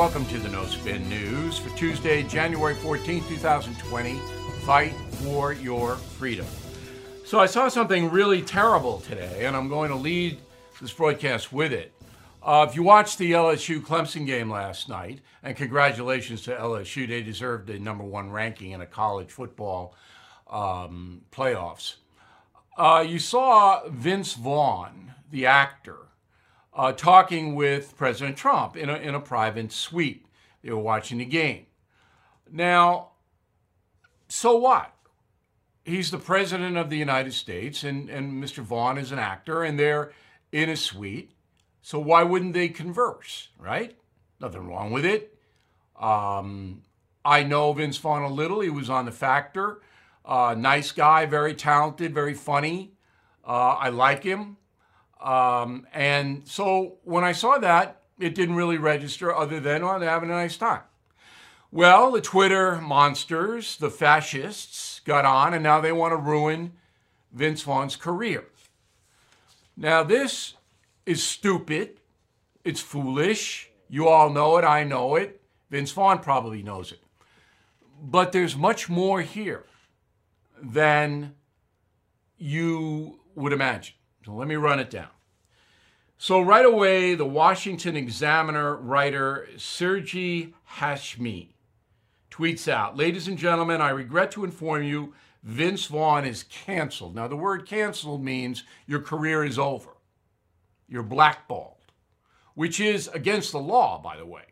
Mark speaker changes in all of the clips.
Speaker 1: Welcome to the No Spin News for Tuesday, January 14, 2020. Fight for your freedom. So, I saw something really terrible today, and I'm going to lead this broadcast with it. Uh, if you watched the LSU Clemson game last night, and congratulations to LSU, they deserved the number one ranking in a college football um, playoffs. Uh, you saw Vince Vaughn, the actor, uh, talking with President Trump in a, in a private suite. They were watching the game. Now, so what? He's the president of the United States, and, and Mr. Vaughn is an actor, and they're in a suite. So why wouldn't they converse, right? Nothing wrong with it. Um, I know Vince Vaughn a little. He was on The Factor. Uh, nice guy, very talented, very funny. Uh, I like him. Um, and so when I saw that, it didn't really register other than, oh, they're having a nice time. Well, the Twitter monsters, the fascists, got on and now they want to ruin Vince Vaughn's career. Now, this is stupid. It's foolish. You all know it. I know it. Vince Vaughn probably knows it. But there's much more here than you would imagine. So let me run it down. So, right away, the Washington Examiner writer Siraj Hashmi tweets out Ladies and gentlemen, I regret to inform you Vince Vaughn is canceled. Now, the word canceled means your career is over, you're blackballed, which is against the law, by the way.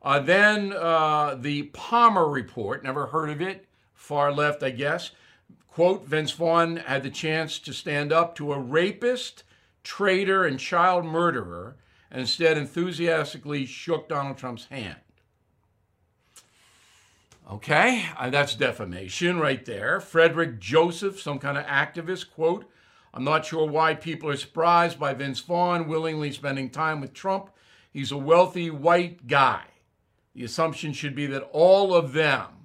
Speaker 1: Uh, then uh, the Palmer Report, never heard of it, far left, I guess. Quote Vince Vaughn had the chance to stand up to a rapist, traitor, and child murderer, and instead enthusiastically shook Donald Trump's hand. Okay, uh, that's defamation right there. Frederick Joseph, some kind of activist, quote, I'm not sure why people are surprised by Vince Vaughn willingly spending time with Trump. He's a wealthy white guy. The assumption should be that all of them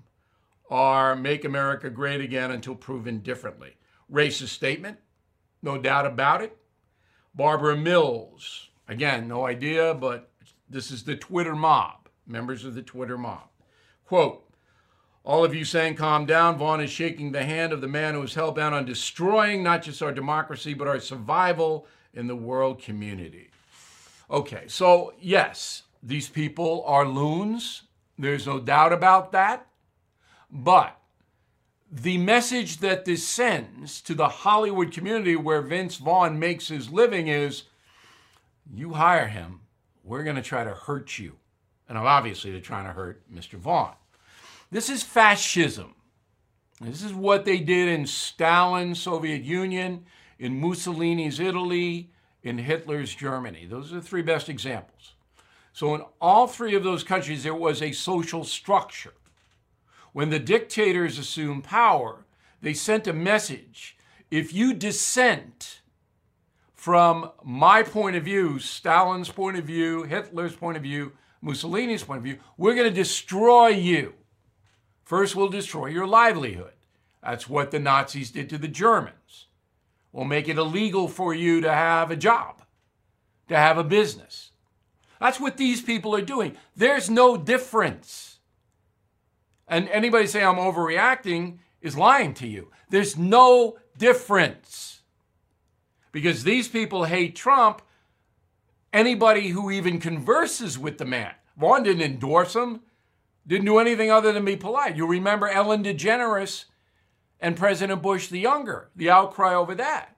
Speaker 1: are Make America Great Again until proven differently. Racist statement, no doubt about it. Barbara Mills, again, no idea, but this is the Twitter mob, members of the Twitter mob. Quote, all of you saying calm down, Vaughn is shaking the hand of the man who is hell bound on destroying not just our democracy, but our survival in the world community. Okay, so yes, these people are loons. There's no doubt about that. But the message that this sends to the Hollywood community where Vince Vaughn makes his living is you hire him, we're going to try to hurt you. And obviously, they're trying to hurt Mr. Vaughn. This is fascism. This is what they did in Stalin's Soviet Union, in Mussolini's Italy, in Hitler's Germany. Those are the three best examples. So, in all three of those countries, there was a social structure. When the dictators assumed power, they sent a message if you dissent from my point of view, Stalin's point of view, Hitler's point of view, Mussolini's point of view, we're going to destroy you. First, we'll destroy your livelihood. That's what the Nazis did to the Germans. We'll make it illegal for you to have a job, to have a business. That's what these people are doing. There's no difference. And anybody say I'm overreacting is lying to you. There's no difference. Because these people hate Trump. Anybody who even converses with the man, Vaughn didn't endorse him, didn't do anything other than be polite. You remember Ellen DeGeneres and President Bush the Younger, the outcry over that.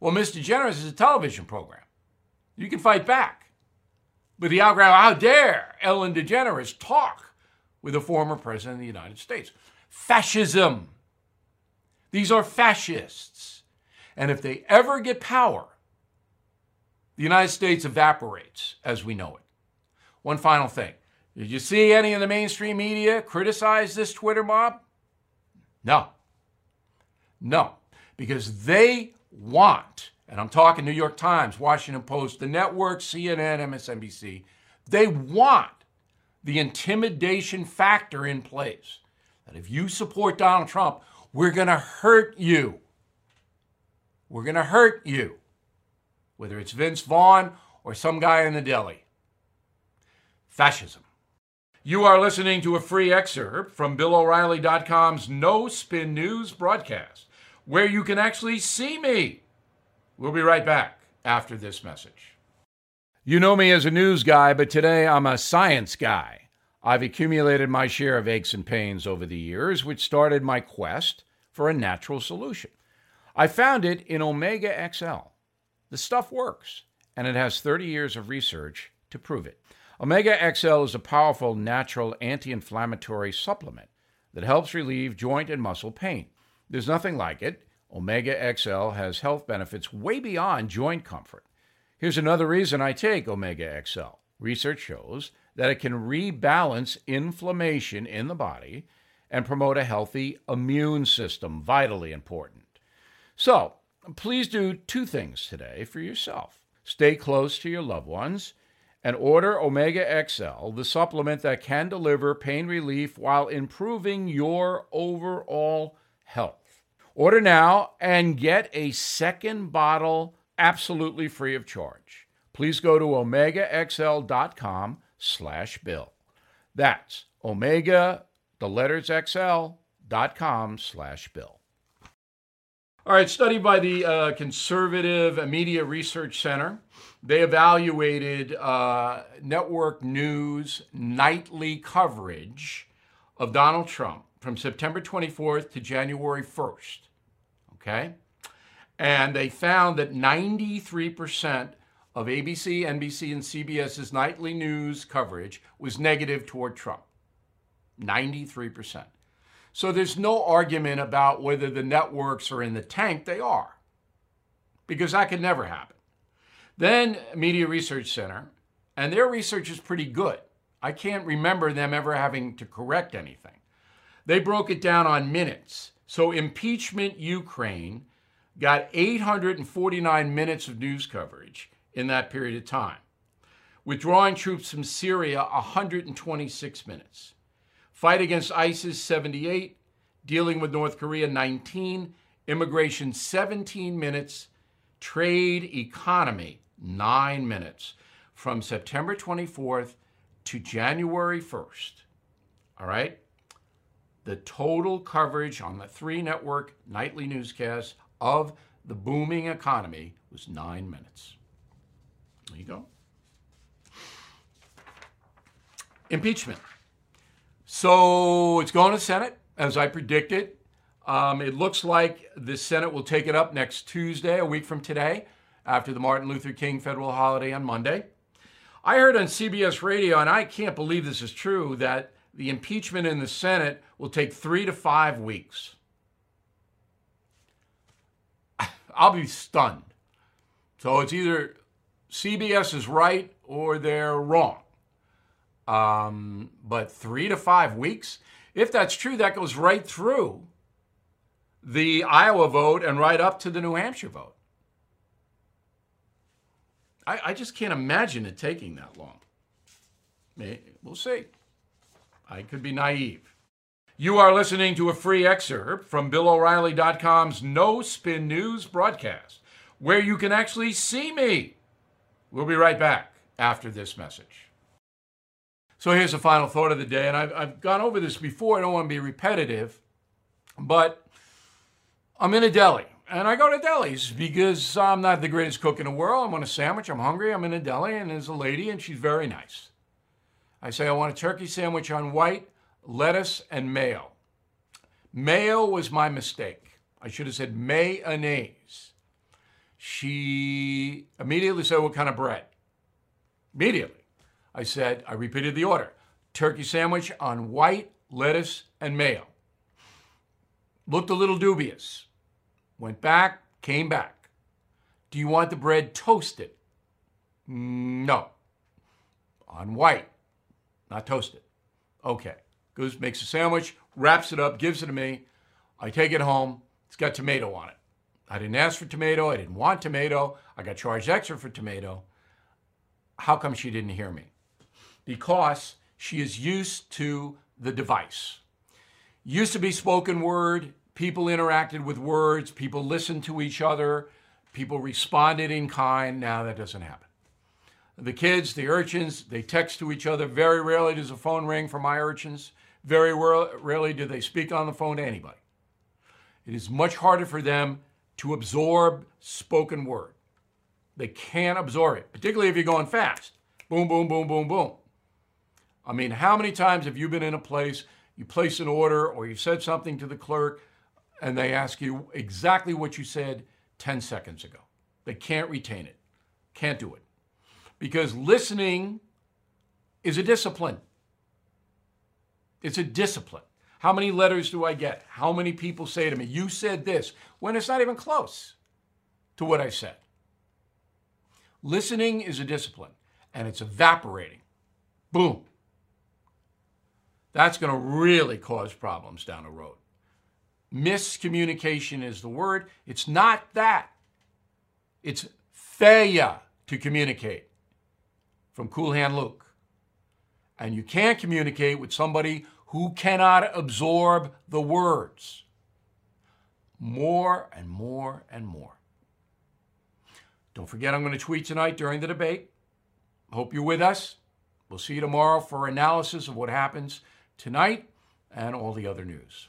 Speaker 1: Well, Miss DeGeneres is a television program. You can fight back. But the outcry, how dare Ellen DeGeneres talk with a former president of the United States. Fascism. These are fascists. And if they ever get power, the United States evaporates as we know it. One final thing. Did you see any of the mainstream media criticize this Twitter mob? No. No. Because they want, and I'm talking New York Times, Washington Post, the network, CNN, MSNBC, they want the intimidation factor in place. That if you support Donald Trump, we're going to hurt you. We're going to hurt you. Whether it's Vince Vaughn or some guy in the deli. fascism. You are listening to a free excerpt from BillO'Reilly.com's No Spin News broadcast, where you can actually see me. We'll be right back after this message. You know me as a news guy, but today I'm a science guy. I've accumulated my share of aches and pains over the years, which started my quest for a natural solution. I found it in Omega XL. The stuff works, and it has 30 years of research to prove it. Omega XL is a powerful natural anti inflammatory supplement that helps relieve joint and muscle pain. There's nothing like it. Omega XL has health benefits way beyond joint comfort. Here's another reason I take Omega XL. Research shows that it can rebalance inflammation in the body and promote a healthy immune system, vitally important. So, please do two things today for yourself stay close to your loved ones and order Omega XL, the supplement that can deliver pain relief while improving your overall health. Order now and get a second bottle absolutely free of charge. Please go to omegaxl.com slash bill. That's omega, the letters xl.com slash bill. All right, study by the uh, Conservative Media Research Center. They evaluated uh, network news nightly coverage of Donald Trump from September 24th to January 1st. Okay? And they found that 93% of ABC, NBC, and CBS's nightly news coverage was negative toward Trump. 93%. So there's no argument about whether the networks are in the tank. They are, because that could never happen. Then Media Research Center, and their research is pretty good. I can't remember them ever having to correct anything. They broke it down on minutes. So impeachment Ukraine got 849 minutes of news coverage in that period of time. Withdrawing troops from Syria, 126 minutes. Fight against ISIS 78, dealing with North Korea 19, immigration 17 minutes, trade economy 9 minutes from September 24th to January 1st. All right? The total coverage on the three network nightly newscasts of the booming economy was 9 minutes. There you go. Impeachment. So it's going to Senate, as I predicted. Um, it looks like the Senate will take it up next Tuesday, a week from today, after the Martin Luther King federal holiday on Monday. I heard on CBS radio, and I can't believe this is true, that the impeachment in the Senate will take three to five weeks. I'll be stunned. So it's either CBS is right or they're wrong. Um, but three to five weeks, if that's true, that goes right through the Iowa vote and right up to the New Hampshire vote. I, I just can't imagine it taking that long. We'll see. I could be naive. You are listening to a free excerpt from BillO'Reilly.com's No Spin News broadcast, where you can actually see me. We'll be right back after this message. So here's the final thought of the day, and I've, I've gone over this before. I don't want to be repetitive, but I'm in a deli, and I go to delis because I'm not the greatest cook in the world. I want a sandwich. I'm hungry. I'm in a deli, and there's a lady, and she's very nice. I say, I want a turkey sandwich on white, lettuce, and mayo. Mayo was my mistake. I should have said mayonnaise. She immediately said, What kind of bread? Immediately. I said, I repeated the order turkey sandwich on white, lettuce, and mayo. Looked a little dubious. Went back, came back. Do you want the bread toasted? No. On white, not toasted. Okay. Goes, makes a sandwich, wraps it up, gives it to me. I take it home. It's got tomato on it. I didn't ask for tomato. I didn't want tomato. I got charged extra for tomato. How come she didn't hear me? because she is used to the device. Used to be spoken word, people interacted with words, people listened to each other, people responded in kind. Now that doesn't happen. The kids, the urchins, they text to each other. Very rarely does a phone ring for my urchins. Very rarely do they speak on the phone to anybody. It is much harder for them to absorb spoken word. They can't absorb it, particularly if you're going fast. Boom, boom, boom, boom, boom. I mean, how many times have you been in a place, you place an order, or you said something to the clerk, and they ask you exactly what you said 10 seconds ago? They can't retain it, can't do it. Because listening is a discipline. It's a discipline. How many letters do I get? How many people say to me, You said this, when it's not even close to what I said? Listening is a discipline and it's evaporating. Boom. That's going to really cause problems down the road. Miscommunication is the word. It's not that. It's failure to communicate from Cool Hand Luke. And you can't communicate with somebody who cannot absorb the words. More and more and more. Don't forget, I'm going to tweet tonight during the debate. Hope you're with us. We'll see you tomorrow for analysis of what happens tonight and all the other news.